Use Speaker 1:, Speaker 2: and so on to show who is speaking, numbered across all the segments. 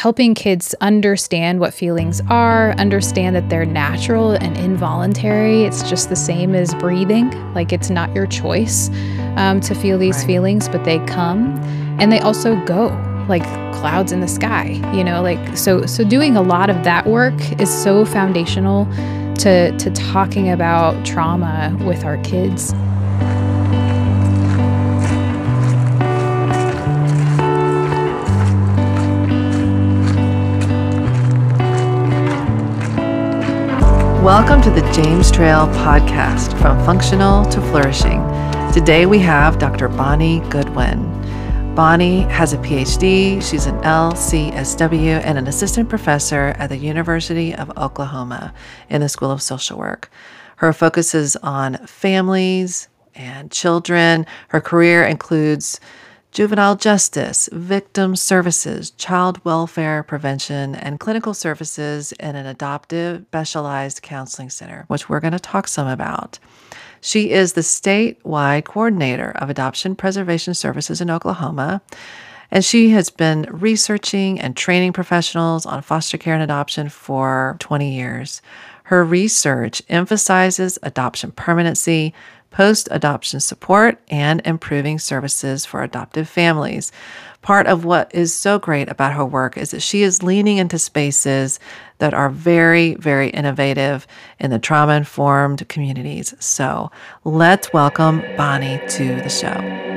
Speaker 1: helping kids understand what feelings are, understand that they're natural and involuntary. It's just the same as breathing, like it's not your choice um, to feel these right. feelings, but they come and they also go like clouds in the sky you know like so so doing a lot of that work is so foundational to to talking about trauma with our kids
Speaker 2: Welcome to the James Trail podcast from functional to flourishing. Today we have Dr. Bonni Goodwin. Bonni has a PhD, she's an LCSW, and an assistant professor at the University of Oklahoma in the School of Social Work. Her focus is on families and children. Her career includes juvenile justice, victim services, child welfare prevention, and clinical services in an adoptive specialized counseling center, which we're going to talk some about. She is the statewide coordinator of adoption preservation services in Oklahoma. And she has been researching and training professionals on foster care and adoption for 20 years. Her research emphasizes adoption permanency, post adoption support, and improving services for adoptive families. Part of what is so great about her work is that she is leaning into spaces that are very, very innovative in the trauma informed communities. So let's welcome Bonni to the show.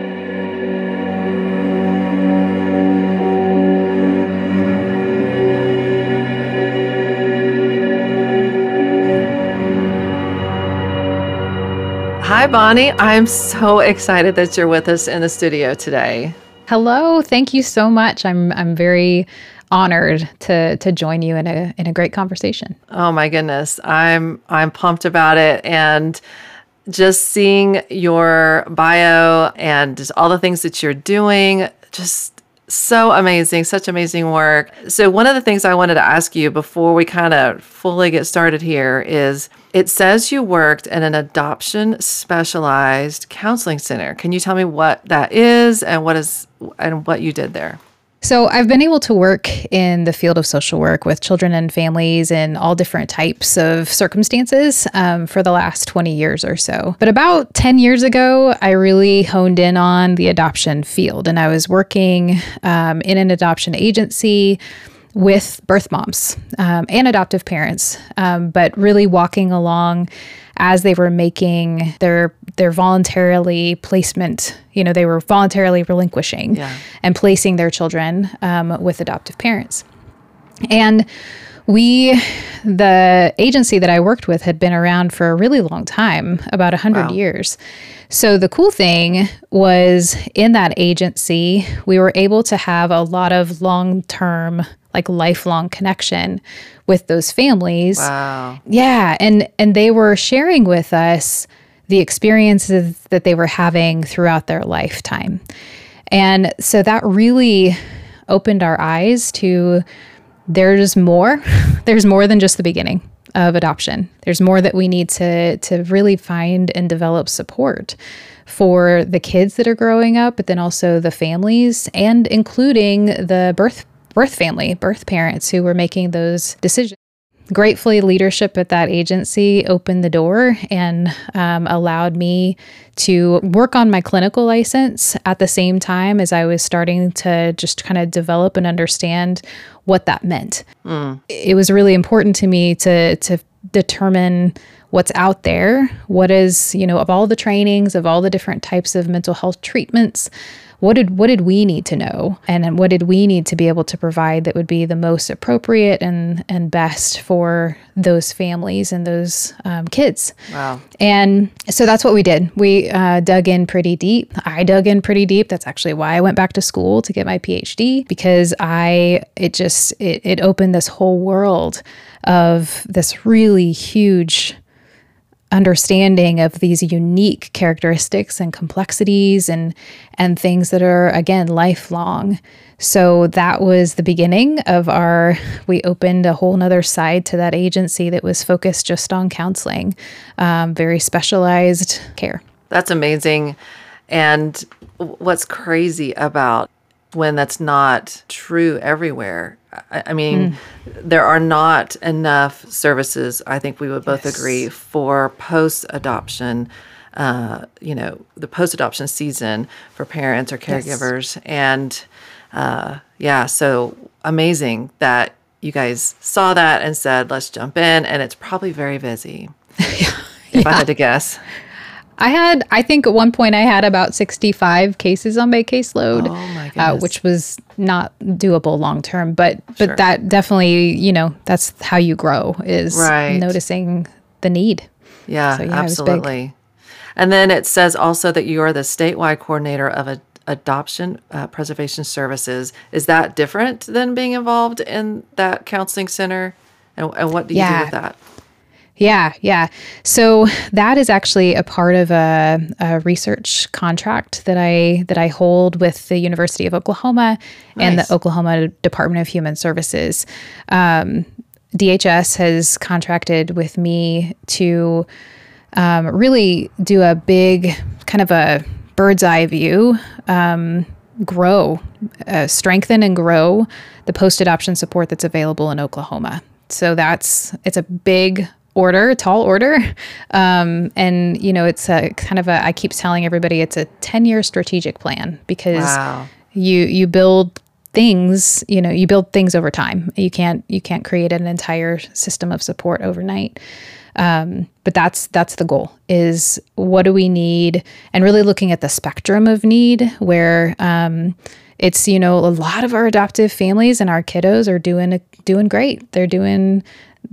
Speaker 2: Hi, Bonni. I'm so excited that you're with us in the studio today.
Speaker 1: Hello. Thank you so much. I'm I'm very honored to to join you in a in a great conversation.
Speaker 2: Oh my goodness. I'm I'm pumped about it and just seeing your bio and just all the things that you're doing just so amazing, such amazing work. So, one of the things I wanted to ask you before we kind of fully get started here is it says you worked in an adoption specialized counseling center. Can you tell me what that is and what is and what you did there?
Speaker 1: So, I've been able to work in the field of social work with children and families in all different types of circumstances um, for the last 20 years or so. But about 10 years ago, I really honed in on the adoption field, and I was working um, in an adoption agency with birth moms um, and adoptive parents, um, but really walking along as they were making their their voluntarily placement you know they were voluntarily relinquishing yeah. and placing their children um, with adoptive parents and we the agency that i worked with had been around for a really long time about 100 wow. years so the cool thing was in that agency we were able to have a lot of long term like lifelong connection with those families.
Speaker 2: Wow.
Speaker 1: Yeah, and and they were sharing with us the experiences that they were having throughout their lifetime. And so that really opened our eyes to there's more. there's more than just the beginning of adoption. There's more that we need to to really find and develop support for the kids that are growing up, but then also the families and including the birth birth family, birth parents who were making those decisions. Gratefully, leadership at that agency opened the door and um, allowed me to work on my clinical license at the same time as I was starting to just kind of develop and understand what that meant. Mm. It was really important to me to to determine what's out there, what is, you know, of all the trainings, of all the different types of mental health treatments, what did what did we need to know? And what did we need to be able to provide that would be the most appropriate and and best for those families and those um, kids?
Speaker 2: Wow.
Speaker 1: And so that's what we did. We uh, dug in pretty deep. I dug in pretty deep. That's actually why i went back to school to get my phd because i it just it, it opened this whole world of this really huge understanding of these unique characteristics and complexities and and things that are again lifelong. So that was the beginning of our we opened a whole nother side to that agency that was focused just on counseling um, very specialized care.
Speaker 2: That's amazing. And what's crazy about when that's not true everywhere. I, I mean, mm. there are not enough services, I think we would both yes. agree, for post adoption. Uh, you know, the post adoption season for parents or caregivers. Yes. And uh, yeah, so amazing that you guys saw that and said, let's jump in. And it's probably very busy, if yeah. I had to guess.
Speaker 1: I had, I think at one point I had about 65 cases on my caseload,
Speaker 2: oh my
Speaker 1: uh, which was not doable long term. But but that definitely, you know, that's how you grow is right. noticing the need.
Speaker 2: Yeah, so, yeah absolutely. And then it says also that you are the statewide coordinator of a adoption uh, preservation services. Is that different than being involved in that counseling center? And, and what do you yeah. do with that?
Speaker 1: Yeah, yeah. So that is actually a part of a, a, research contract that I that I hold with the University of Oklahoma nice. and the Oklahoma Department of Human Services. Um, DHS has contracted with me to um, really do a big kind of a bird's eye view, um, grow, uh, strengthen, and grow the post adoption support that's available in Oklahoma. So that's it's a big order, tall order. Um, and, you know, it's a kind of a, I keep telling everybody it's a 10 year strategic plan because wow. you, you build things, you know, you build things over time. You can't, you can't create an entire system of support overnight. Um, but that's that's the goal is what do we need and really looking at the spectrum of need where um, it's you know a lot of our adoptive families and our kiddos are doing doing great they're doing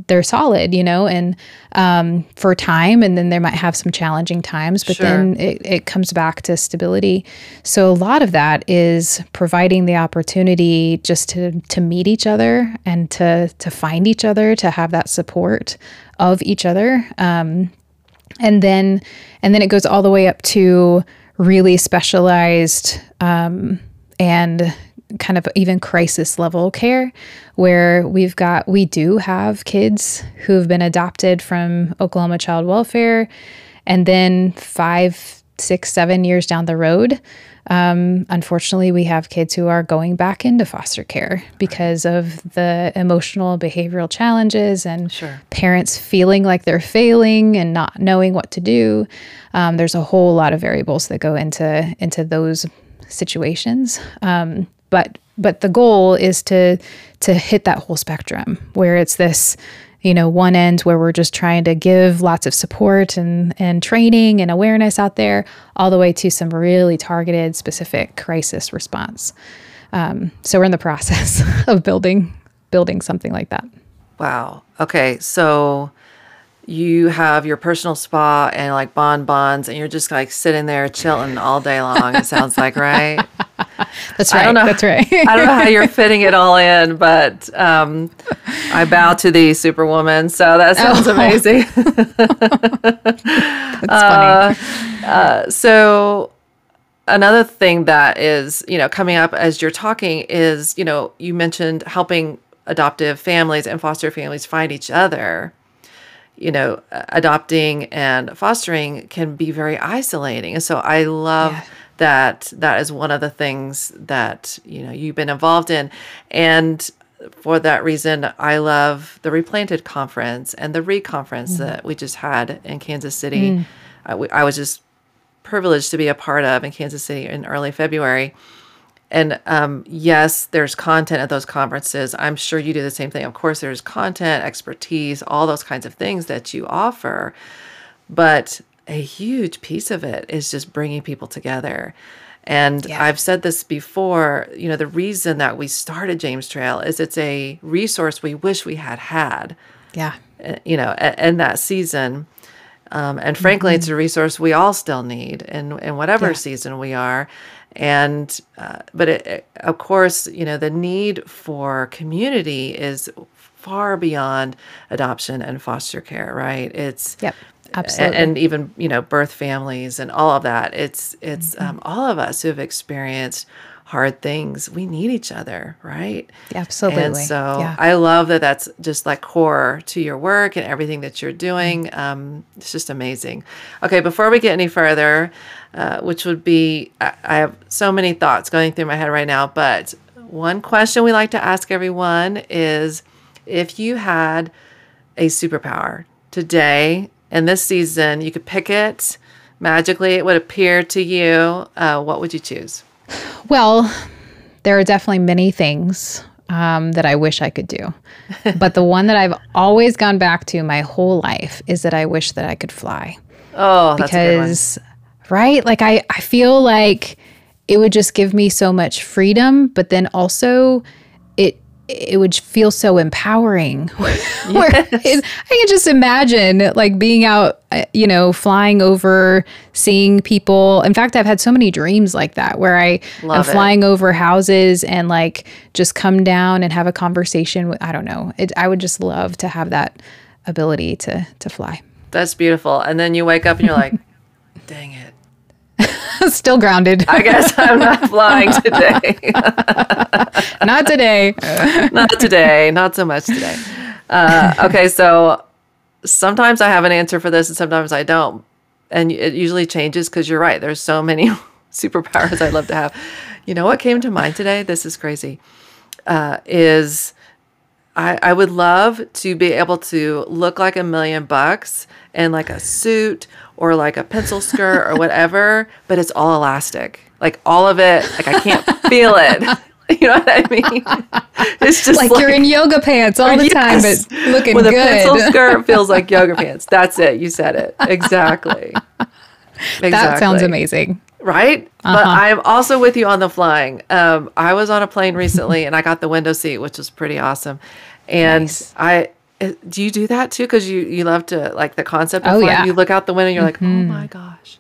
Speaker 1: they're solid, you know, and um, for time, and then they might have some challenging times, but sure. then it, it comes back to stability. So a lot of that is providing the opportunity just to to meet each other and to to find each other, to have that support of each other, um, and then and then it goes all the way up to really specialized um, and kind of even crisis level care where we've got we do have kids who've been adopted from Oklahoma Child Welfare. And then five six seven years down the road um, unfortunately we have kids who are going back into foster care because of the emotional behavioral challenges and
Speaker 2: sure.
Speaker 1: parents feeling like they're failing and not knowing what to do. Um, there's a whole lot of variables that go into into those situations. Um, but but the goal is to to hit that whole spectrum where it's this you know one end where we're just trying to give lots of support and and training and awareness out there all the way to some really targeted specific crisis response. Um, so we're in the process of building building something like that.
Speaker 2: Wow. Okay. So you have your personal spa and like bon bons and you're just like sitting there chilling all day long it sounds like right
Speaker 1: that's right. I don't know, that's right.
Speaker 2: I don't know how you're fitting it all in, but um, I bow to thee, Superwoman. So that sounds oh. amazing.
Speaker 1: that's uh, funny.
Speaker 2: Uh, so another thing that is, you know, coming up as you're talking is, you know, you mentioned helping adoptive families and foster families find each other you know, adopting and fostering can be very isolating. And so I love yeah that that is one of the things that you know you've been involved in and for that reason i love the replanted conference and the re-conference mm. that we just had in kansas city mm. I, I was just privileged to be a part of in kansas city in early february and um, yes there's content at those conferences i'm sure you do the same thing of course there's content expertise all those kinds of things that you offer but a huge piece of it is just bringing people together. And yeah. I've said this before, you know, the reason that we started James Trail is it's a resource we wish we had had.
Speaker 1: Yeah.
Speaker 2: Uh, you know, in that season. Um, and frankly, mm-hmm. it's a resource we all still need in, in whatever yeah. season we are. And, uh, but it, it, of course, you know, the need for community is far beyond adoption and foster care, right? It's,
Speaker 1: yep. Absolutely.
Speaker 2: And, and, even, you know, birth families and all of that. It's it's mm-hmm. um, all of us who have experienced hard things, we need each other, right?
Speaker 1: Absolutely.
Speaker 2: And so
Speaker 1: yeah.
Speaker 2: I love that that's just like core to your work and everything that you're doing. Um, it's just amazing. Okay, before we get any further, uh, which would be, I, I have so many thoughts going through my head right now, but one question we like to ask everyone is if you had a superpower today and this season, you could pick it magically, it would appear to you, uh, what would you choose?
Speaker 1: Well, there are definitely many things um, that I wish I could do. but the one that I've always gone back to my whole life is that I wish that I could fly.
Speaker 2: Oh, that's
Speaker 1: because, right? Like, I, I feel like it would just give me so much freedom, but then also it it would feel so empowering. It, I can just imagine like being out, uh, you know, flying over, seeing people. In fact, I've had so many dreams like that where I
Speaker 2: Love
Speaker 1: am
Speaker 2: it.
Speaker 1: flying over houses and like just come down and have a conversation with. I don't know. It, I would just love to have that ability to to fly.
Speaker 2: That's beautiful. And then you wake up and you're like, dang it.
Speaker 1: Still grounded.
Speaker 2: I guess I'm not flying today.
Speaker 1: Not today.
Speaker 2: not today. Not so much today. Uh, okay, so sometimes I have an answer for this and sometimes I don't. And it usually changes because you're right. There's so many superpowers I'd love to have. You know what came to mind today? This is crazy. Uh, is I, I would love to be able to look like a million bucks in like a suit or like a pencil skirt or whatever, but it's all elastic. Like all of it, like I can't feel it. You know what I mean? It's just
Speaker 1: like, you're in yoga pants all the time,
Speaker 2: Yes.
Speaker 1: but looking
Speaker 2: with
Speaker 1: good.
Speaker 2: a pencil skirt feels like yoga pants. That's it. You said it exactly. Exactly.
Speaker 1: That sounds amazing.
Speaker 2: right? But I'm also with you on the flying. Um, I was on a plane recently and I got the window seat, which was pretty awesome. And
Speaker 1: Nice.
Speaker 2: I do you do that too? Because you you love to like the concept of
Speaker 1: Oh, yeah. Mm-hmm.
Speaker 2: You look out the window, and you're like, oh my gosh,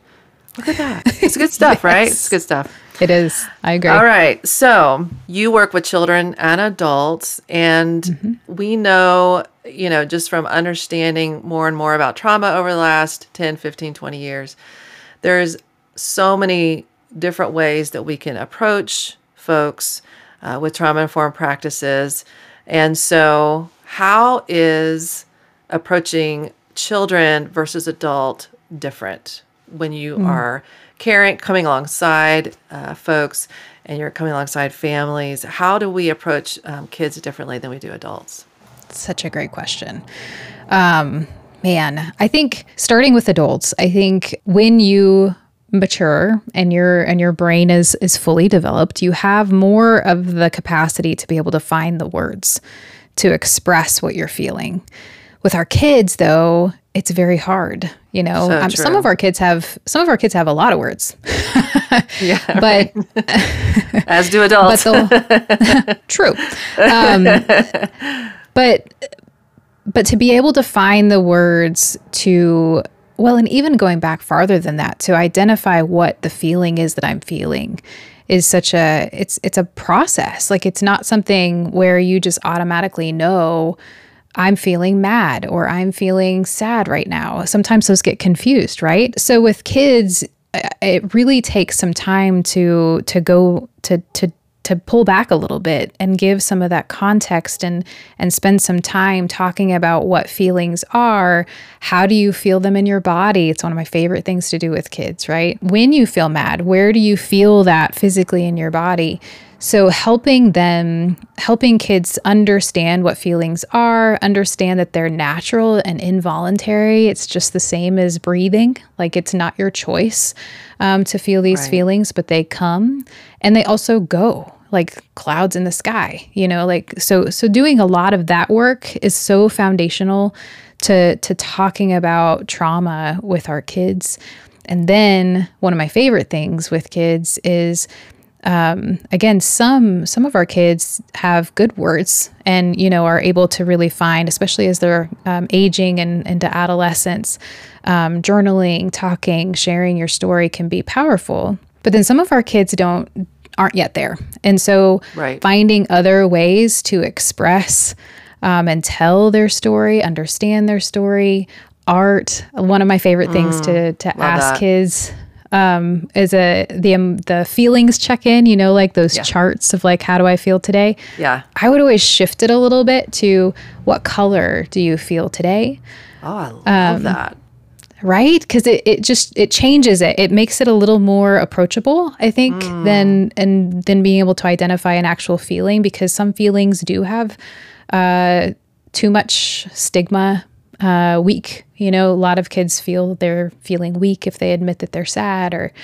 Speaker 2: look at that. It's good stuff, right? It's good stuff.
Speaker 1: It is. I agree.
Speaker 2: All right. So you work with children and adults, and
Speaker 1: Mm-hmm.
Speaker 2: we know, you know, just from understanding more and more about trauma over the last 10, 15, 20 years, there's so many different ways that we can approach folks uh, with trauma informed practices. And so, how is approaching children versus adult different when you are caring, coming alongside uh, folks and you're coming alongside families? How do we approach um, kids differently than we do adults?
Speaker 1: Such a great question. Um, man, I think starting with adults, I think when you mature and your and your brain is is fully developed, you have more of the capacity to be able to find the words to express what you're feeling. With our kids though, it's very hard, you know.
Speaker 2: So
Speaker 1: um, some of our kids have some of our kids have a lot of words.
Speaker 2: Yeah.
Speaker 1: But
Speaker 2: As do adults.
Speaker 1: they'll true um, but but to be able to find the words to well and even going back farther than that to identify what the feeling is that i'm feeling is such a it's it's a process like it's not something where you just automatically know I'm feeling mad or I'm feeling sad right now. Sometimes those get confused, right? So with kids, it really takes some time to to go to to to pull back a little bit and give some of that context and and spend some time talking about what feelings are how do you feel them in your body? It's one of my favorite things to do with kids right? When you feel mad where do you feel that physically in your body? So helping them helping kids understand what feelings are understand that they're natural and involuntary. It's just the same as breathing. Like it's not your choice um, to feel these
Speaker 2: Right.
Speaker 1: feelings but they come. And they also go like clouds in the sky you know like so so doing a lot of that work is so foundational to to talking about trauma with our kids. And then one of my favorite things with kids is um, again some some of our kids have good words and you know are able to really find especially as they're um, aging and into adolescence um, journaling talking sharing your story can be powerful. But then some of our kids don't aren't yet there and so
Speaker 2: Right.
Speaker 1: finding other ways to express um, and tell their story understand their story art one of my favorite things to to ask
Speaker 2: that.
Speaker 1: kids um, is a the um, the feelings check in. You know, like those
Speaker 2: Yeah.
Speaker 1: charts of like how do I feel today.
Speaker 2: Yeah.
Speaker 1: I would always shift it a little bit to what color do you feel today,
Speaker 2: Oh, I love
Speaker 1: Um,
Speaker 2: that.
Speaker 1: Right? Because it, it just it changes it. It makes it a little more approachable, I think, than and than being able to identify an actual feeling because some feelings do have uh, too much stigma. Uh, weak, you know, a lot of kids feel they're feeling weak if they admit that they're sad, or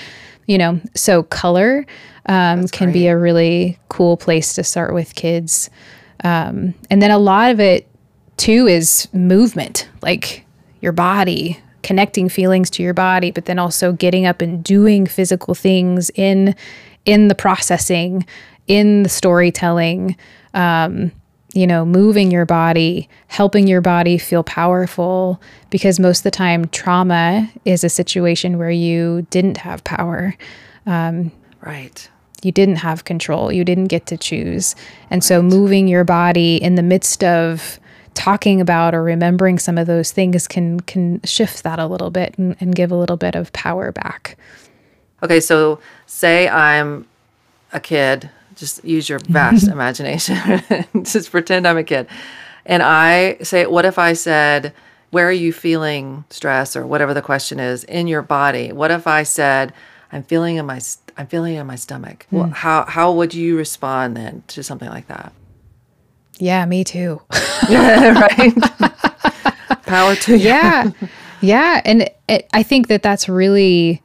Speaker 1: you know, so color um, can be a really cool place to start with kids. Um, and then a lot of it too is movement, like your body, connecting feelings to your body, but then also getting up and doing physical things in in the processing, in the storytelling, um, you know, moving your body, helping your body feel powerful. Because most of the time, trauma is a situation where you didn't have power
Speaker 2: Right.
Speaker 1: you didn't have control you didn't get to choose and so moving your body in the midst of talking about or remembering some of those things can can shift that a little bit and, and give a little bit of power back
Speaker 2: Okay, so say I'm a kid, just use your vast imagination. just pretend I'm a kid. And I say, what if I said, where are you feeling stress or whatever the question is in your body? What if I said, I'm feeling in my I'm feeling it in my stomach. Well, hmm. how how would you respond then to something like that?
Speaker 1: Yeah me too
Speaker 2: right? Power to you.
Speaker 1: yeah yeah and it, i think that that's really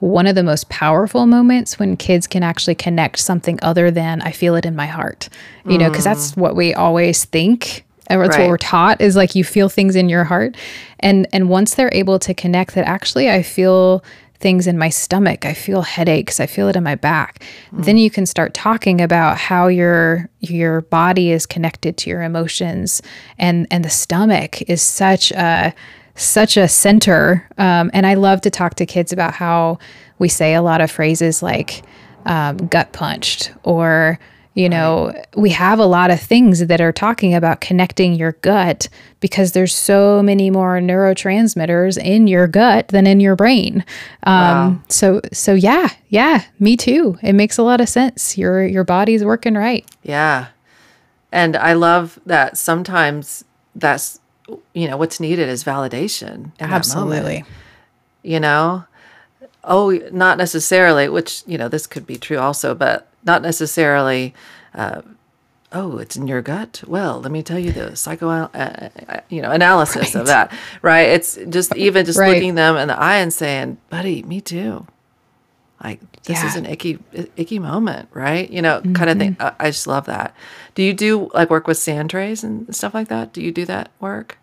Speaker 1: one of the most powerful moments when kids can actually connect something other than i feel it in my heart you know because that's mm. what we always think or that's
Speaker 2: Right.
Speaker 1: what we're taught is like you feel things in your heart and and once they're able to connect that actually i feel things in my stomach. I feel headaches. I feel it in my back. Then you can start talking about how your your body is connected to your emotions and and the stomach is such a such a center. Um, and i love to talk to kids about how we say a lot of phrases like um, gut punched or you know we have a lot of things that are talking about connecting your gut because there's so many more neurotransmitters in your gut than in your brain um, so so yeah yeah me too it makes a lot of sense your your body's working right
Speaker 2: Yeah. And I love that sometimes that's you know what's needed is validation. Absolutely. you know? Oh, not necessarily, which, you know, this could be true also, but not necessarily uh, oh, it's in your gut. Well, let me tell you the psycho, uh, uh, you know, analysis of that, right? It's just even just
Speaker 1: Right.
Speaker 2: looking them in the eye and saying, "Buddy, me too." Like this is an icky, icky moment, right? You know, kind of thing. I, I just love that. Do you do like work with sand trays and stuff like that? Do you do that work?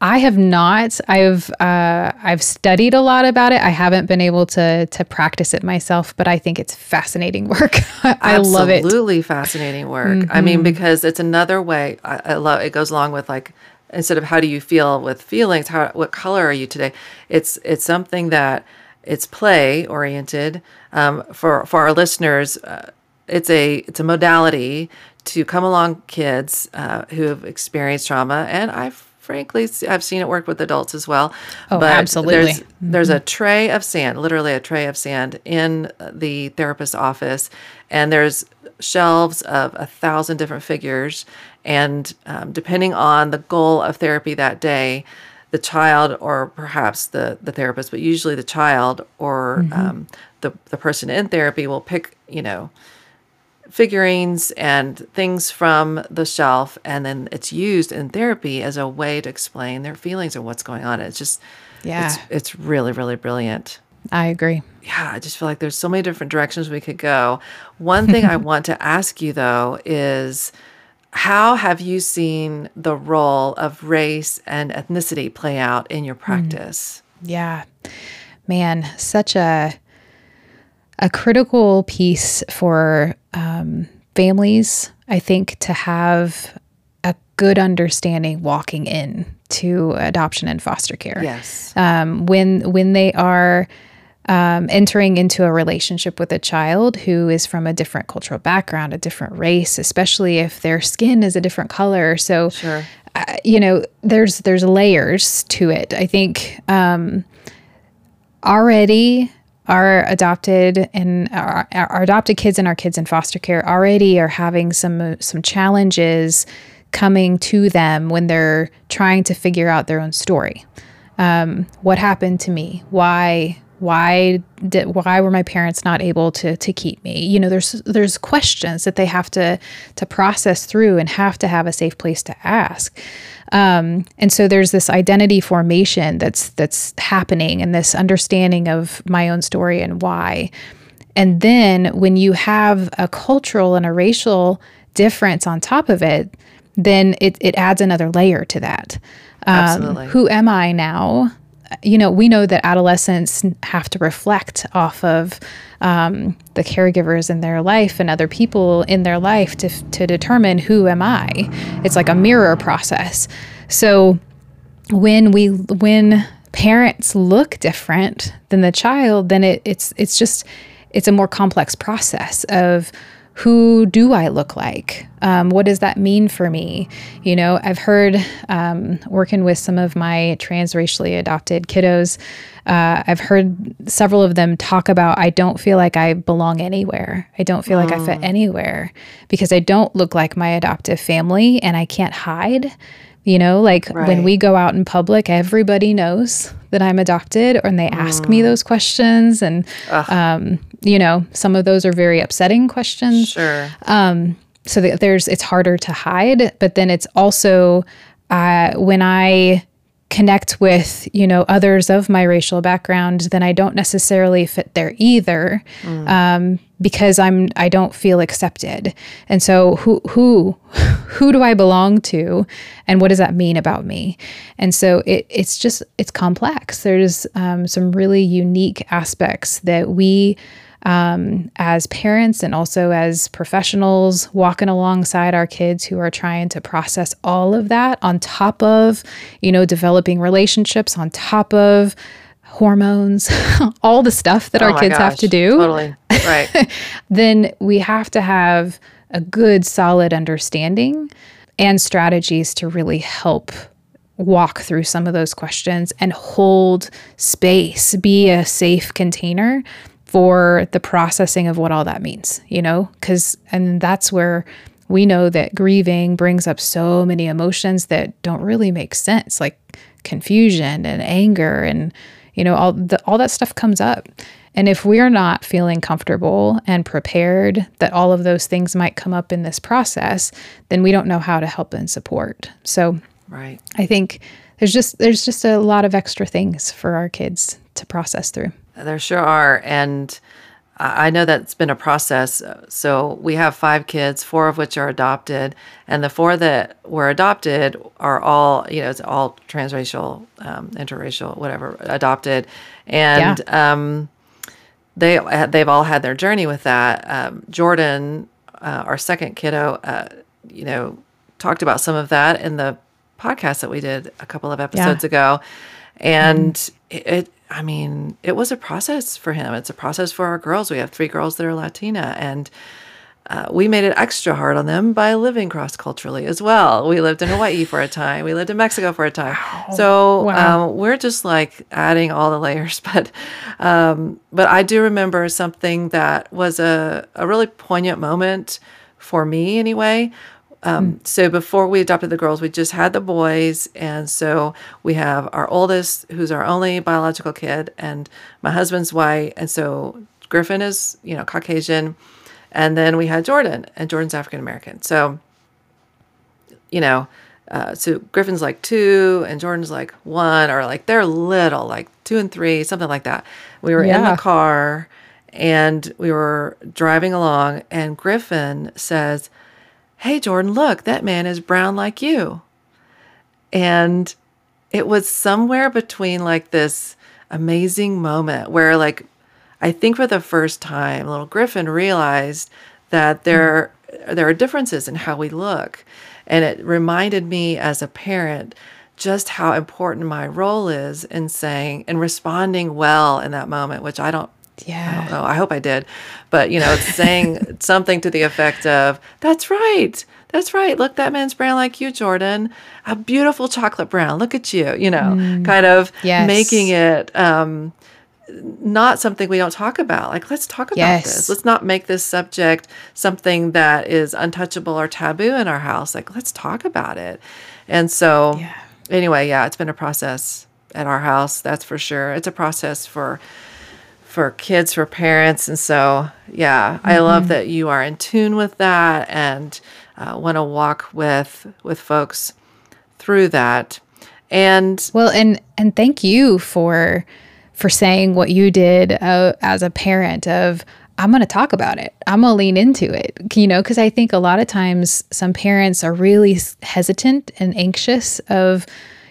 Speaker 1: I have not. I've uh, I've studied a lot about it. I haven't been able to to practice it myself, but I think it's fascinating work. I love it. Mm-hmm.
Speaker 2: Absolutely fascinating work. I mean, because it's another way. I, I love it. Goes along with like instead of how do you feel with feelings, how what color are you today? It's it's something that it's play oriented. Um, for for our listeners, uh, it's a it's a modality to come along kids uh, who have experienced trauma, and I've frankly I've seen it work with adults as well.
Speaker 1: Oh, absolutely.
Speaker 2: There's, there's a tray of sand, literally a tray of sand in the therapist's office, and there's shelves of a thousand different figures. And um, depending on the goal of therapy that day, the child or perhaps the, the therapist, but usually the child or um, the, the person in therapy will pick, you know, figurines and things from the shelf and then it's used in therapy as a way to explain their feelings and what's going on it's just
Speaker 1: Yeah.
Speaker 2: it's, it's really really brilliant
Speaker 1: I agree.
Speaker 2: yeah i just feel like there's so many different directions we could go one thing i want to ask you though is how have you seen the role of race and ethnicity play out in your hmm. practice
Speaker 1: Yeah. Man, such a a critical piece for um, families, I think, to have a good understanding walking in to adoption and foster care.
Speaker 2: yes
Speaker 1: Um, when when they are um, entering into a relationship with a child who is from a different cultural background, a different race, especially if their skin is a different color. So,
Speaker 2: Sure.
Speaker 1: uh, you know, there's there's layers to it. I think um, already our adopted and our, our adopted kids and our kids in foster care already are having some some challenges coming to them when they're trying to figure out their own story. Um, what happened to me? Why why did why were my parents not able to to keep me you know there's there's questions that they have to to process through and have to have a safe place to ask um, and so there's this identity formation that's that's happening and this understanding of my own story and why. And then when you have a cultural and a racial difference on top of it then it, it adds another layer to that. Um,
Speaker 2: Absolutely.
Speaker 1: who am i now you know, we know that adolescents have to reflect off of um, the caregivers in their life and other people in their life to, to determine who am I. It's like a mirror process. So when we when parents look different than the child, then it, it's it's just it's a more complex process of who do I look like? Um, what does that mean for me? You know, I've heard um, working with some of my transracially adopted kiddos, uh, I've heard several of them talk about I don't feel like I belong anywhere. I don't feel like I fit anywhere because I don't look like my adoptive family and I can't hide. You know, like right. when we go out in public, everybody knows that I'm adopted, and they ask me those questions. And, um, you know, some of those are very upsetting questions.
Speaker 2: Sure.
Speaker 1: Um, so that there's, it's harder to hide. But then it's also uh, when I connect with you know others of my racial background then i don't necessarily fit there either mm. um, because i'm i don't feel accepted. And so who who who do i belong to and what does that mean about me? And so it, it's just it's complex. There's um, some really unique aspects that we um, as parents and also as professionals walking alongside our kids who are trying to process all of that on top of, you know, developing relationships, on top of hormones, all the stuff that oh our kids gosh, have to do.
Speaker 2: Totally. Right.
Speaker 1: then we have to have a good, solid understanding and strategies to really help walk through some of those questions and hold space, be a safe container for the processing of what all that means, you know? Because, and that's where we know that grieving brings up so many emotions that don't really make sense, like confusion and anger and, you know, all, the, all that stuff comes up. And if we're not feeling comfortable and prepared that all of those things might come up in this process, then we don't know how to help and support. So,
Speaker 2: right.
Speaker 1: I think there's just there's just a lot of extra things for our kids to process through.
Speaker 2: There sure are. And I know that's been a process. So we have five kids, four of which are adopted, and the four that were adopted are all, you know, it's all transracial, um, interracial, whatever, adopted, and yeah. um, they they've all had their journey with that. Um, Jordan, uh, our second kiddo, uh, you know, talked about some of that in the podcast that we did a couple of episodes yeah. ago, and mm. it I mean, it was a process for him. It's a process for our girls. We have three girls that are Latina, and uh, we made it extra hard on them by living cross culturally as well. We lived in Hawaii for a time. We lived in Mexico for a time. Wow. So wow. Um, we're just like adding all the layers. But um, but I do remember something that was a, a really poignant moment for me anyway um, mm. So before we adopted the girls, we just had the boys, and so we have our oldest, who's our only biological kid, and my husband's white, and so Griffin is you know Caucasian, and then we had Jordan, and Jordan's African American. So, you know, uh, so Griffin's like two, and Jordan's like one, or like they're little, like two and three, something like that. We were yeah. in the car, and we were driving along, and Griffin says Hey, Jordan, look, that man is brown like you. And it was somewhere between like this amazing moment where, like, I think for the first time, little Griffin realized that there, mm. there are differences in how we look. And it reminded me as a parent just how important my role is in saying and responding well in that moment, which I don't
Speaker 1: yeah.
Speaker 2: I don't know. I hope I did. But, you know, it's saying something to the effect of, that's right. That's right. Look, that man's brown like you, Jordan. A beautiful chocolate brown. Look at you, you know, mm. kind of
Speaker 1: yes.
Speaker 2: making it um, not something we don't talk about. Like, let's talk about
Speaker 1: Yes.
Speaker 2: this. Let's not make this subject something that is untouchable or taboo in our house. Like, let's talk about it. And so,
Speaker 1: Yeah.
Speaker 2: anyway, yeah, it's been a process at our house. That's for sure. It's a process for for kids, for parents, and so yeah, I love that you are in tune with that and uh, want to walk with with folks through that. And
Speaker 1: Well, and and thank you for for saying what you did uh, as a parent of I'm going to talk about it. I'm going to lean into it. You know, cuz I think a lot of times some parents are really hesitant and anxious of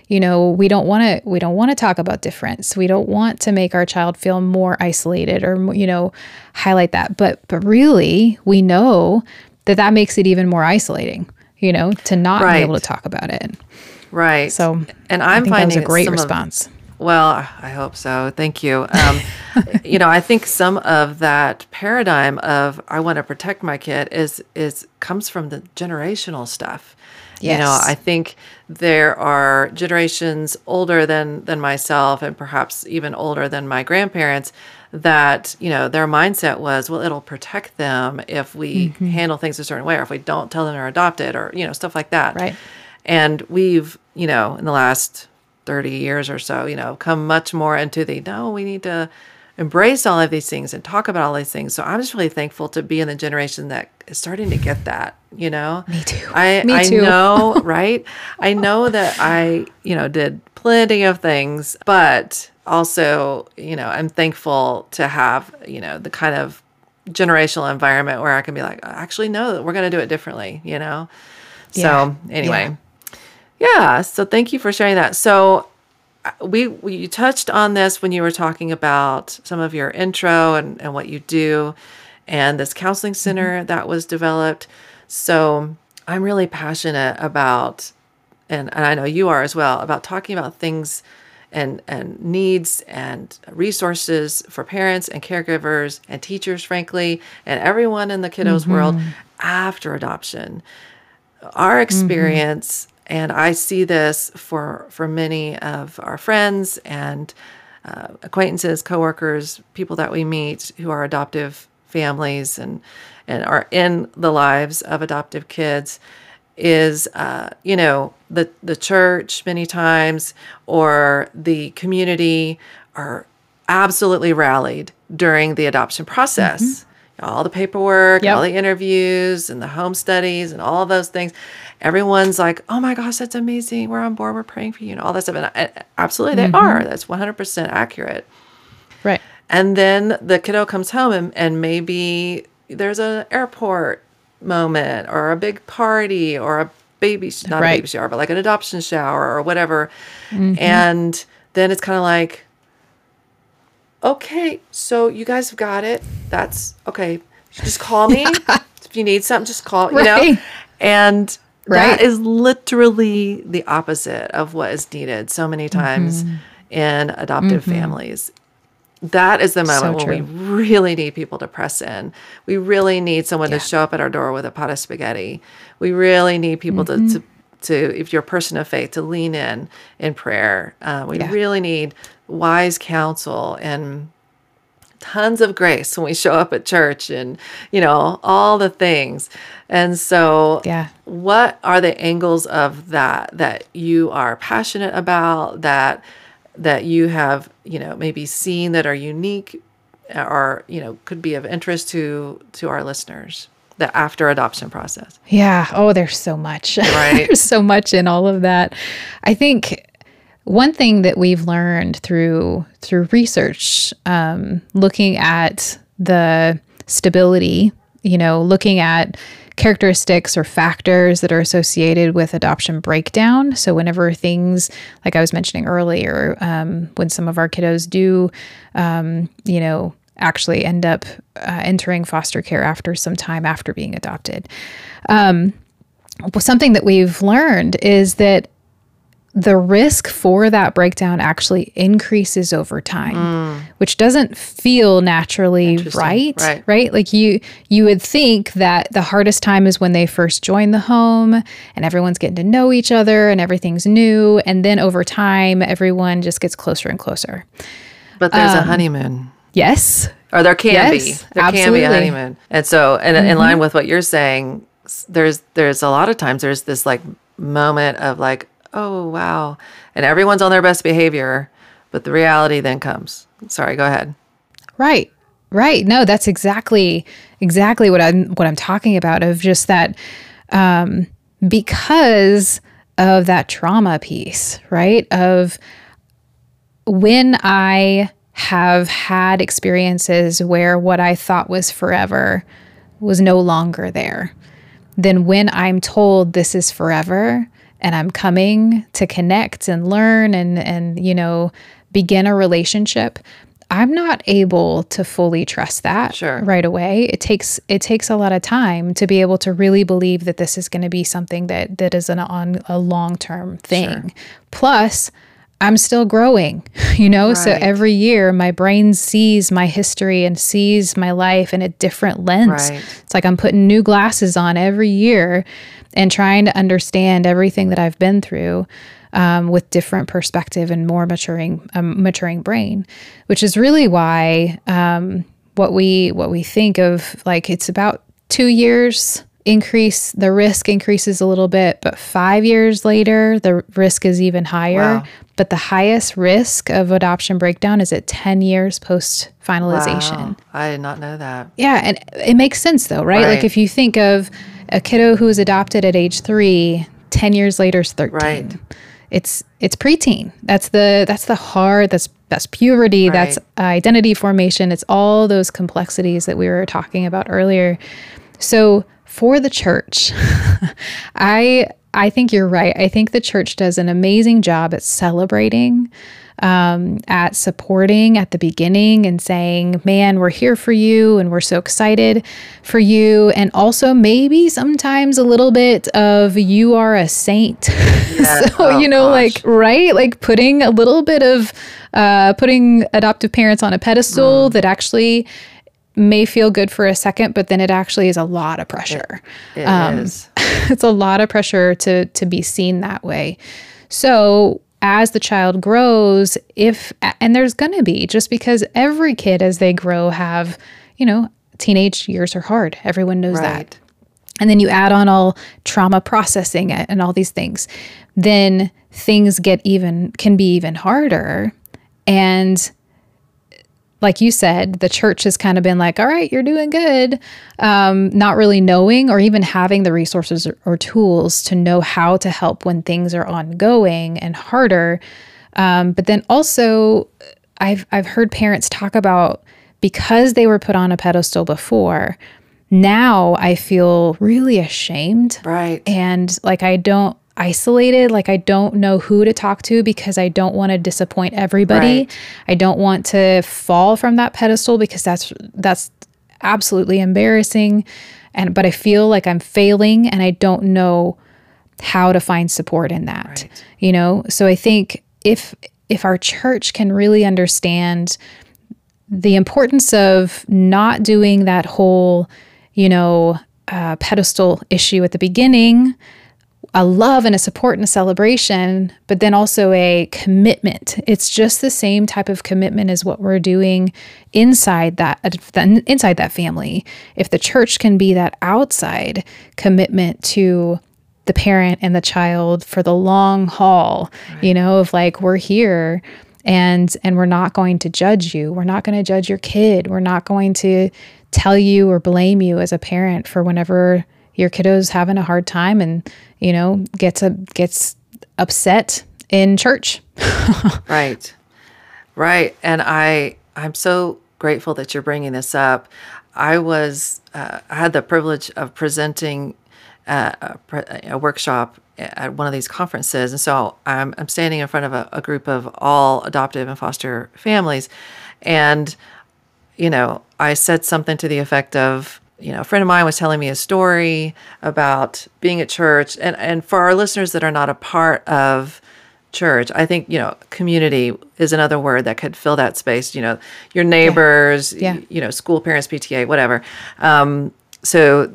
Speaker 1: you know, we don't want to we don't want to talk about difference. We don't want to make our child feel more isolated or you know, highlight that. But but really, we know that that makes it even more isolating, you know, to not
Speaker 2: Right.
Speaker 1: be able to talk about it.
Speaker 2: right,
Speaker 1: So
Speaker 2: and
Speaker 1: I
Speaker 2: I'm
Speaker 1: think that was
Speaker 2: finding
Speaker 1: a great
Speaker 2: some of-
Speaker 1: response.
Speaker 2: Well, I hope so. Thank you. Um, you know, I think some of that paradigm of I want to protect my kid is is comes from the generational stuff. You know, I think there are generations older than than myself, and perhaps even older than my grandparents. That you know, their mindset was, well, it'll protect them if we
Speaker 1: Mm-hmm.
Speaker 2: handle things a certain way, or if we don't tell them they're adopted, or you know, stuff like that.
Speaker 1: Right.
Speaker 2: And we've, you know, in the last 30 years or so, you know, come much more into the no, we need to embrace all of these things and talk about all these things. So I'm just really thankful to be in the generation that is starting to get that, you know.
Speaker 1: Me too.
Speaker 2: I
Speaker 1: Me
Speaker 2: I know, right? I know that I, you know, did plenty of things, but also, you know, I'm thankful to have, you know, the kind of generational environment where I can be like, actually, no, we're going to do it differently, you know?
Speaker 1: Yeah.
Speaker 2: So, anyway. Yeah. So thank you for sharing that. So we, we you touched on this when you were talking about some of your intro and, and what you do and this counseling mm-hmm. center that was developed. So I'm really passionate about and, and I know you are as well about talking about things and and needs and resources for parents and caregivers and teachers frankly and everyone in the kiddos mm-hmm. world after adoption. Our mm-hmm. experience and i see this for for many of our friends and uh, acquaintances coworkers people that we meet who are adoptive families and and are in the lives of adoptive kids is uh, you know the the church many times or the community are absolutely rallied during the adoption process all the paperwork
Speaker 1: Yep.
Speaker 2: all the interviews and the home studies and all those things. Everyone's like oh my gosh that's amazing. We're on board. We're praying for you and all that stuff. And absolutely they mm-hmm. are. That's 100% accurate.
Speaker 1: Right.
Speaker 2: and then the kiddo comes home and, and maybe there's an airport moment or a big party or a baby, not a baby shower, but like an adoption shower or whatever. Mm-hmm. And then it's kind of like, okay, so you guys have got it. That's okay. Just call me. if you need something, just call, you know?
Speaker 1: Right.
Speaker 2: And
Speaker 1: Right.
Speaker 2: that is literally the opposite of what is needed so many times in adoptive families. That is the moment when we really need people to press in. We really need someone
Speaker 1: Yeah.
Speaker 2: to show up at our door with a pot of spaghetti. We really need people
Speaker 1: Mm-hmm.
Speaker 2: to, to, to, if you're a person of faith, to lean in in prayer. Uh, we
Speaker 1: Yeah.
Speaker 2: really need wise counsel and tons of grace when we show up at church and, you know, all the things. And so,
Speaker 1: Yeah.
Speaker 2: what are the angles of that that you are passionate about that that you have you know maybe seen that are unique uh, or you know could be of interest to to our listeners the after adoption process
Speaker 1: Yeah. Oh, there's so much.
Speaker 2: Right.
Speaker 1: there's so much in all of that. I think one thing that we've learned through through research, um, looking at the stability, you know, looking at characteristics or factors that are associated with adoption breakdown. So whenever things, like I was mentioning earlier, um, when some of our kiddos do, um, you know, actually end up uh, entering foster care after some time after being adopted. Um, something that we've learned is that the risk for that breakdown actually increases over time, mm. which doesn't feel naturally right,
Speaker 2: Right.
Speaker 1: right? Like you you would think that the hardest time is when they first join the home and everyone's getting to know each other and everything's new and then over time everyone just gets closer and closer.
Speaker 2: But there's a um, honeymoon.
Speaker 1: Yes.
Speaker 2: Or there can
Speaker 1: Yes,
Speaker 2: be. There can be a honeymoon. And so and in mm-hmm. line with what you're saying, there's there's a lot of times there's this like moment of like, oh wow. And everyone's on their best behavior, but the reality then comes. Sorry, go ahead.
Speaker 1: Right. Right. No, that's exactly exactly what I'm what I'm talking about of just that um because of that trauma piece, right? Of when I have had experiences where what I thought was forever was no longer there, then when I'm told this is forever and I'm coming to connect and learn and and you know begin a relationship, I'm not able to fully trust that
Speaker 2: Sure.
Speaker 1: right away. It takes it takes a lot of time to be able to really believe that this is going to be something that that is an on a long-term thing. Plus I'm still growing, you know? So every year my brain sees my history and sees my life in a different lens.
Speaker 2: Right.
Speaker 1: It's like I'm putting new glasses on every year and trying to understand everything that I've been through um, with different perspective and more maturing, um, maturing brain, which is really why um, what we what we think of like it's about two years increase the risk increases a little bit but five years later the risk is even higher
Speaker 2: Wow.
Speaker 1: but the highest risk of adoption breakdown is at 10 years post finalization
Speaker 2: Wow. I did not know that.
Speaker 1: yeah, and it makes sense though, right? Like if you think of a kiddo who was adopted at age three, 10 years later is 13.
Speaker 2: Right.
Speaker 1: It's it's preteen. That's the that's the hard, that's that's puberty, that's identity formation. It's all those complexities that we were talking about earlier. So for the church, I I think you're right. I think the church does an amazing job at celebrating, um, at supporting at the beginning and saying, "Man, we're here for you, and we're so excited for you." And also maybe sometimes a little bit of "You are a saint."
Speaker 2: Yeah.
Speaker 1: so
Speaker 2: Oh,
Speaker 1: you know,
Speaker 2: gosh.
Speaker 1: like right, like putting a little bit of uh, putting adoptive parents on a pedestal that actually may feel good for a second, but then it actually is a lot of pressure.
Speaker 2: It
Speaker 1: Um,
Speaker 2: is.
Speaker 1: it's a lot of pressure to to be seen that way. So as the child grows, if and there's going to be just because every kid as they grow have, you know, teenage years are hard. Everyone knows that and then you add on all trauma processing it and all these things, then things get even can be even harder. And like you said, the church has kind of been like, all right, you're doing good. Um, not really knowing or even having the resources or, or tools to know how to help when things are ongoing and harder. Um, but then also, I've, I've heard parents talk about because they were put on a pedestal before, now I feel really ashamed
Speaker 2: Right.
Speaker 1: and like I don't isolated like I don't know who to talk to because I don't want to disappoint everybody.
Speaker 2: Right.
Speaker 1: I don't want to fall from that pedestal because that's that's absolutely embarrassing and but I feel like I'm failing and I don't know how to find support in that.
Speaker 2: Right.
Speaker 1: You know? So I think if if our church can really understand the importance of not doing that whole, you know, uh, pedestal issue at the beginning, a love and a support and a celebration, but then also a commitment. It's just the same type of commitment as what we're doing inside that uh, inside that family. If the church can be that outside commitment to the parent and the child for the long haul, you know, of like we're here and and we're not going to judge you. We're not going to judge your kid. We're not going to tell you or blame you as a parent for whenever your kiddo's having a hard time and you know gets a gets upset in church.
Speaker 2: Right. Right. And I I'm so grateful that you're bringing this up. I was uh, I had the privilege of presenting uh, a, pre- a workshop at one of these conferences, and so I'm I'm standing in front of a, a group of all adoptive and foster families, and you know I said something to the effect of you know, a friend of mine was telling me a story about being at church, and and for our listeners that are not a part of church, I think you know, community is another word that could fill that space. You know, your neighbors,
Speaker 1: Yeah.
Speaker 2: y- you know, school parents, PTA, whatever. Um, so,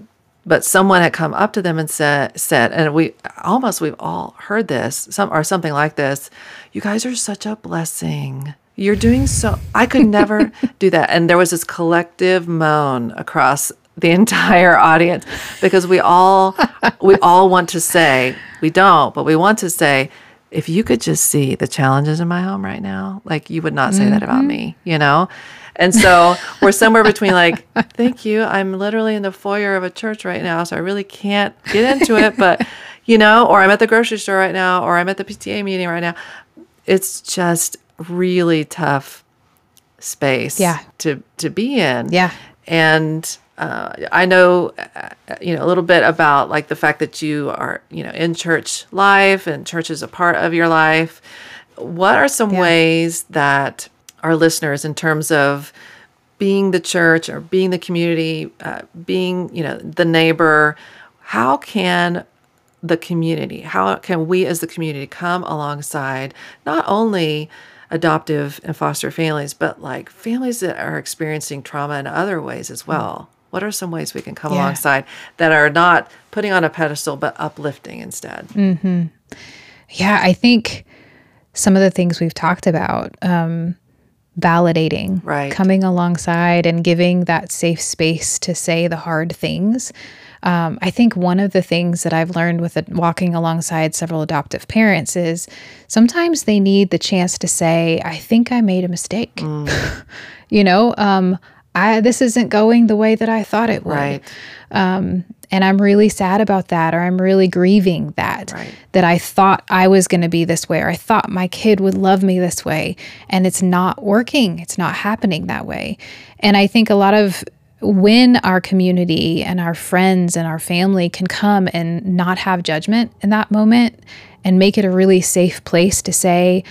Speaker 2: but someone had come up to them and said, said, and we almost we've all heard this, some or something like this. You guys are such a blessing You're doing so. I could never do that. And there was this collective moan across the entire audience because we all we all want to say we don't, but we want to say if you could just see the challenges in my home right now, like you would not say mm-hmm. that about me, you know? And so we're somewhere between like, thank you. I'm literally in the foyer of a church right now, so I really can't get into it, but you know, or I'm at the grocery store right now, or I'm at the PTA meeting right now. It's just really tough space
Speaker 1: yeah.
Speaker 2: to to be in.
Speaker 1: Yeah.
Speaker 2: And uh, I know, uh, you know, a little bit about like the fact that you are, you know, in church life and church is a part of your life. What are some yeah. ways that our listeners, in terms of being the church or being the community, uh, being, you know, the neighbor, how can the community, how can we as the community come alongside not only adoptive and foster families, but like families that are experiencing trauma in other ways as well? What are some ways we can come yeah. alongside that are not putting on a pedestal, but uplifting instead?
Speaker 1: Mm-hmm. Yeah, I think some of the things we've talked about, um, validating,
Speaker 2: right.
Speaker 1: coming alongside and giving that safe space to say the hard things. Um, I think one of the things that I've learned with walking alongside several adoptive parents is sometimes they need the chance to say, I think I made a mistake. Mm. you know, um, I this isn't going the way that I thought it would.
Speaker 2: Right.
Speaker 1: Um, and I'm really sad about that, or I'm really grieving that
Speaker 2: right.
Speaker 1: that I thought I was going to be this way, or I thought my kid would love me this way, and it's not working. It's not happening that way. And I think a lot of when our community and our friends and our family can come and not have judgment in that moment and make it a really safe place to say,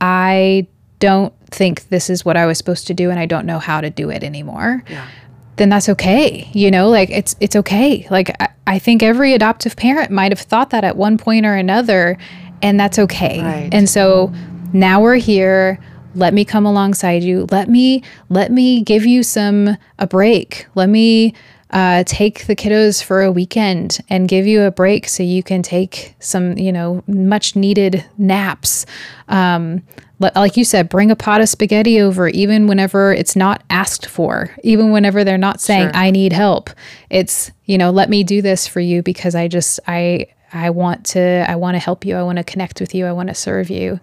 Speaker 1: I don't think this is what I was supposed to do and I don't know how to do it anymore.
Speaker 2: Yeah.
Speaker 1: Then that's okay. You know, like it's it's okay. Like I, I think every adoptive parent might have thought that at one point or another, and that's okay.
Speaker 2: Right.
Speaker 1: And so now we're here. Let me come alongside you. Let me let me give you some a break. Let me uh, take the kiddos for a weekend and give you a break so you can take some, you know, much needed naps. Um, like you said, bring a pot of spaghetti over, even whenever it's not asked for, even whenever they're not saying, sure. I need help. It's, you know, let me do this for you because I just, I, I want to, I want to help you. I want to connect with you. I want to serve you.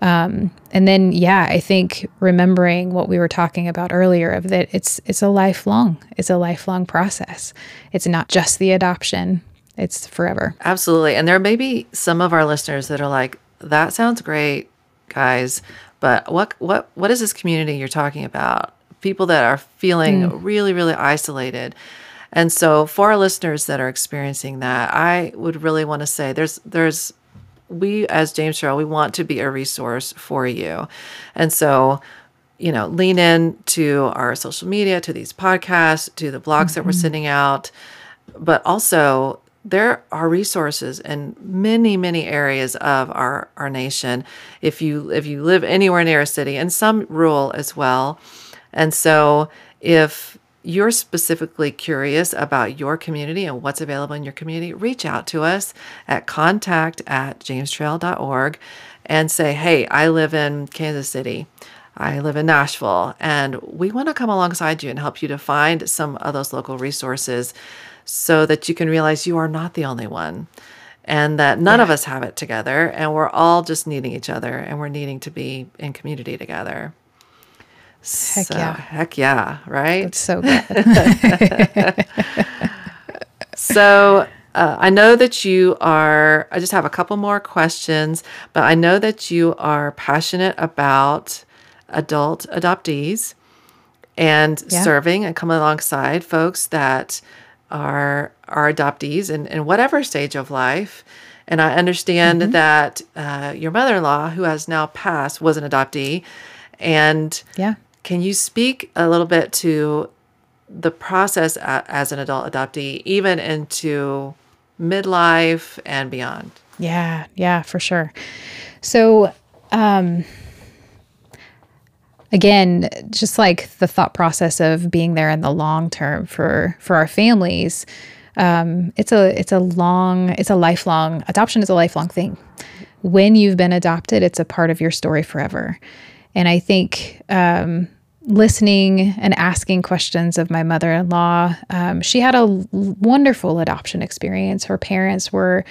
Speaker 1: Um, and then, yeah, I think remembering what we were talking about earlier of that it's, it's a lifelong, it's a lifelong process. It's not just the adoption. It's forever.
Speaker 2: Absolutely. And there may be some of our listeners that are like, that sounds great guys. But what what what is this community you're talking about? People that are feeling mm. really really isolated. And so for our listeners that are experiencing that, I would really want to say there's there's we as James Trail, we want to be a resource for you. And so you know, lean in to our social media, to these podcasts, to the blogs mm-hmm. that we're mm-hmm. sending out, but also there are resources in many many areas of our our nation if you if you live anywhere near a city and some rural as well. And so if you're specifically curious about your community and what's available in your community reach out to us at contact at jamestrail.org and say hey i live in kansas city. I live in Nashville, and we want to come alongside you and help you to find some of those local resources so that you can realize you are not the only one and that none yeah. of us have it together and we're all just needing each other and we're needing to be in community together.
Speaker 1: Heck so, yeah.
Speaker 2: Heck yeah, right?
Speaker 1: So good.
Speaker 2: so uh, I know that you are, I just have a couple more questions, but I know that you are passionate about adult adoptees and yeah. serving and coming alongside folks that are our adoptees in, in whatever stage of life. And I understand mm-hmm. that uh, your mother in law, who has now passed, was an adoptee. And
Speaker 1: yeah.
Speaker 2: can you speak a little bit to the process a, as an adult adoptee, even into midlife and beyond?
Speaker 1: Yeah, yeah, for sure. So, um, again, just like the thought process of being there in the long term for for our families, um, it's a it's a long it's a lifelong adoption is a lifelong thing. When you've been adopted, it's a part of your story forever. and I think um, listening and asking questions of my mother in law, um, she had a wonderful adoption experience. Her parents were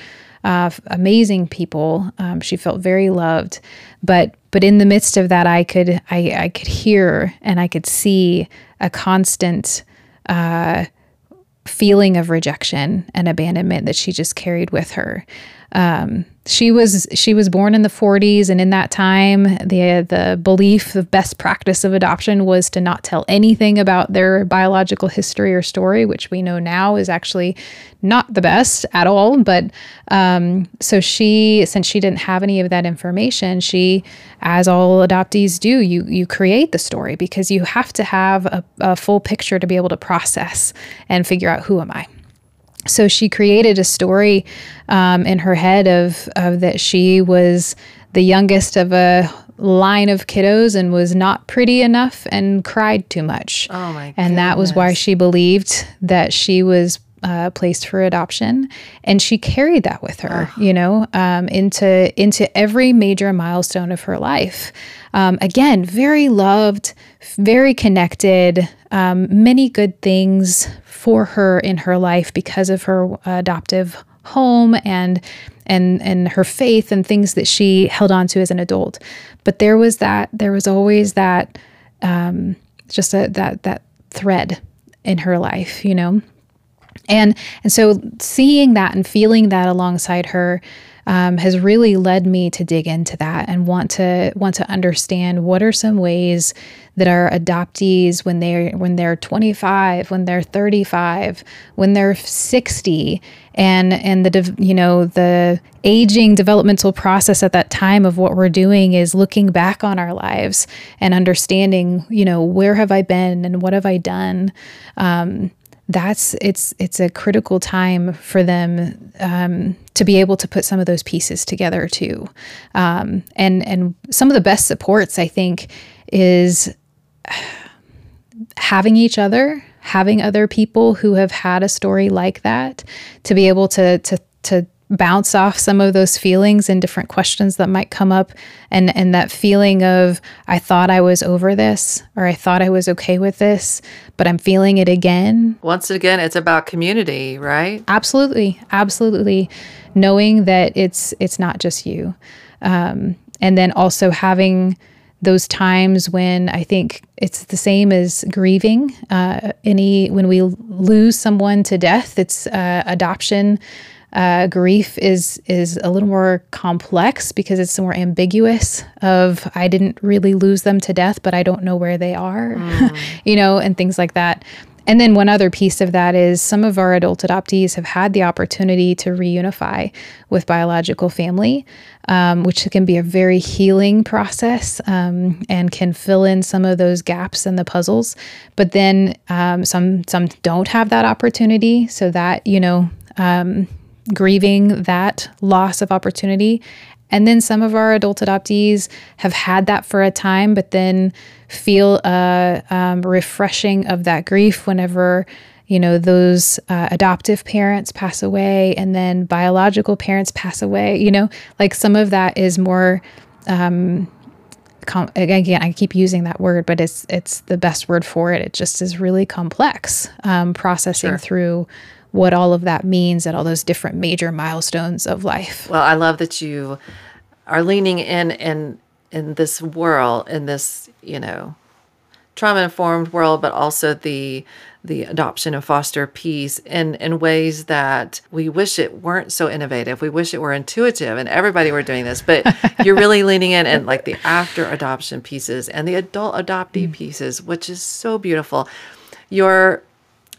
Speaker 1: uh, amazing people. Um, she felt very loved, but but in the midst of that, I could I, I could hear and I could see a constant uh, feeling of rejection and abandonment that she just carried with her. Um, she was she was born in the 40s and in that time the the belief the best practice of adoption was to not tell anything about their biological history or story which we know now is actually not the best at all. But um, so she since she didn't have any of that information she as all adoptees do you you create the story because you have to have a, a full picture to be able to process and figure out who am i so she created a story um, in her head of, of that she was the youngest of a line of kiddos and was not pretty enough and cried too much.
Speaker 2: Oh my!
Speaker 1: And
Speaker 2: goodness.
Speaker 1: that was why she believed that she was uh, placed for adoption, and she carried that with her, you know, um, into into every major milestone of her life. Um, again, very loved, very connected, um, many good things for her in her life because of her adoptive home and and and her faith and things that she held on to as an adult. But there was that there was always that um, just a, that that thread in her life, you know. And and so seeing that and feeling that alongside her um, has really led me to dig into that and want to want to understand what are some ways that our adoptees when they're when they're 25 when they're 35 when they're 60 and and the you know the aging developmental process at that time of what we're doing is looking back on our lives and understanding you know where have i been and what have i done? Um, that's it's it's a critical time for them um, to be able to put some of those pieces together too. Um, and and some of the best supports i think is having each other having other people who have had a story like that to be able to to to bounce off some of those feelings and different questions that might come up and and that feeling of I thought I was over this or I thought I was okay with this but I'm feeling it again.
Speaker 2: Once again it's about community, right?
Speaker 1: Absolutely. Absolutely. Knowing that it's it's not just you. Um, and then also having those times when I think it's the same as grieving. Uh, any when we lose someone to death, it's uh, adoption uh, grief is is a little more complex because it's more ambiguous. Of I didn't really lose them to death, but I don't know where they are, mm. you know, and things like that. And then one other piece of that is some of our adult adoptees have had the opportunity to reunify with biological family, um, which can be a very healing process um, and can fill in some of those gaps in the puzzles. But then um, some some don't have that opportunity, so that you know um, grieving that loss of opportunity. And then some of our adult adoptees have had that for a time, but then feel a um, refreshing of that grief whenever you know those uh, adoptive parents pass away and then biological parents pass away you know like some of that is more um, com- again i keep using that word but it's it's the best word for it it just is really complex um, processing sure. through what all of that means at all those different major milestones of life.
Speaker 2: Well, I love that you are leaning in in in this world, in this, you know, trauma informed world, but also the the adoption and foster piece in in ways that we wish it weren't so innovative. We wish it were intuitive and everybody were doing this, but you're really leaning in and like the after adoption pieces and the adult adoptee mm. pieces, which is so beautiful. Your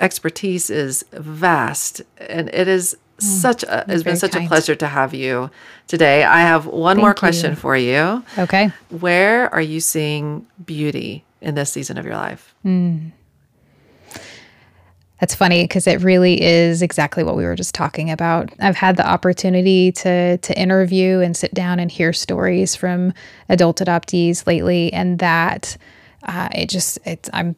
Speaker 2: expertise is vast and it is mm, such a it's been such kind. a pleasure to have you today. I have one Thank more question you. for you.
Speaker 1: Okay.
Speaker 2: Where are you seeing beauty in this season of your life?
Speaker 1: Mm. That's funny because it really is exactly what we were just talking about. I've had the opportunity to to interview and sit down and hear stories from adult adoptees lately, and that uh, it just it's I'm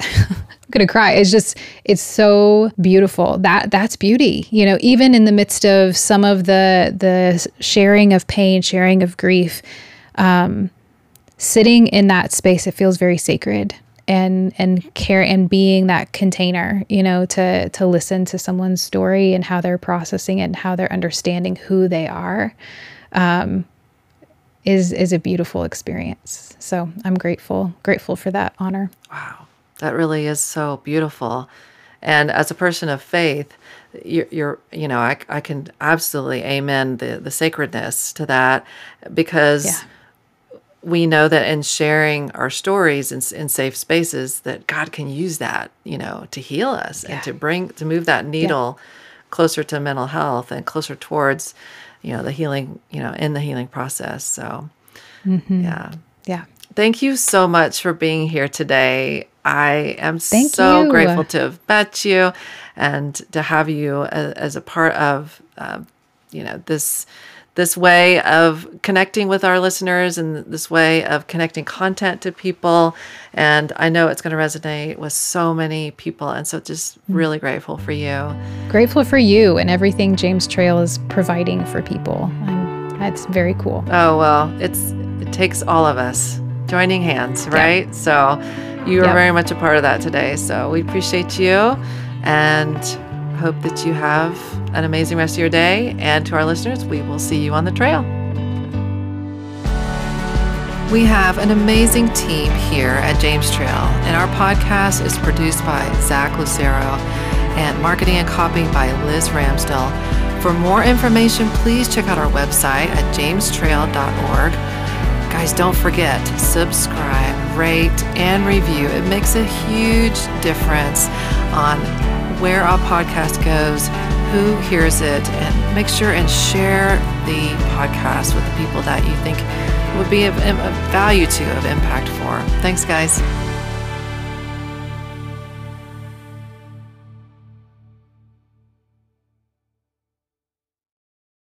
Speaker 1: I'm gonna cry. It's just it's so beautiful. That that's beauty. You know, even in the midst of some of the the sharing of pain, sharing of grief, um, sitting in that space, it feels very sacred and and care and being that container you know to to listen to someone's story and how they're processing it and how they're understanding who they are um, is is a beautiful experience so i'm grateful grateful for that honor
Speaker 2: wow that really is so beautiful and as a person of faith you're, you're you know I, I can absolutely amen the the sacredness to that because yeah we know that in sharing our stories in, in safe spaces that god can use that you know to heal us yeah. and to bring to move that needle yeah. closer to mental health and closer towards you know the healing you know in the healing process so mm-hmm. yeah
Speaker 1: yeah
Speaker 2: thank you so much for being here today i am thank so you. grateful to have met you and to have you as, as a part of uh, you know this this way of connecting with our listeners and this way of connecting content to people. And I know it's going to resonate with so many people. And so just really grateful for you.
Speaker 1: Grateful for you and everything James Trail is providing for people. And that's very cool.
Speaker 2: Oh, well, it's it takes all of us joining hands, right? Yep. So you are yep. very much a part of that today. So we appreciate you and hope that you have an amazing rest of your day. And to our listeners, we will see you on the trail. We have an amazing team here at James Trail, and our podcast is produced by Zach Lucero and marketing and copy by Liz Ramsdell. For more information, please check out our website at jamestrail.org. Guys, don't forget to subscribe, rate, and review. It makes a huge difference on where our podcast goes, who hears it, and make sure and share the podcast with the people that you think would be of, of value to, of impact for. Thanks, guys.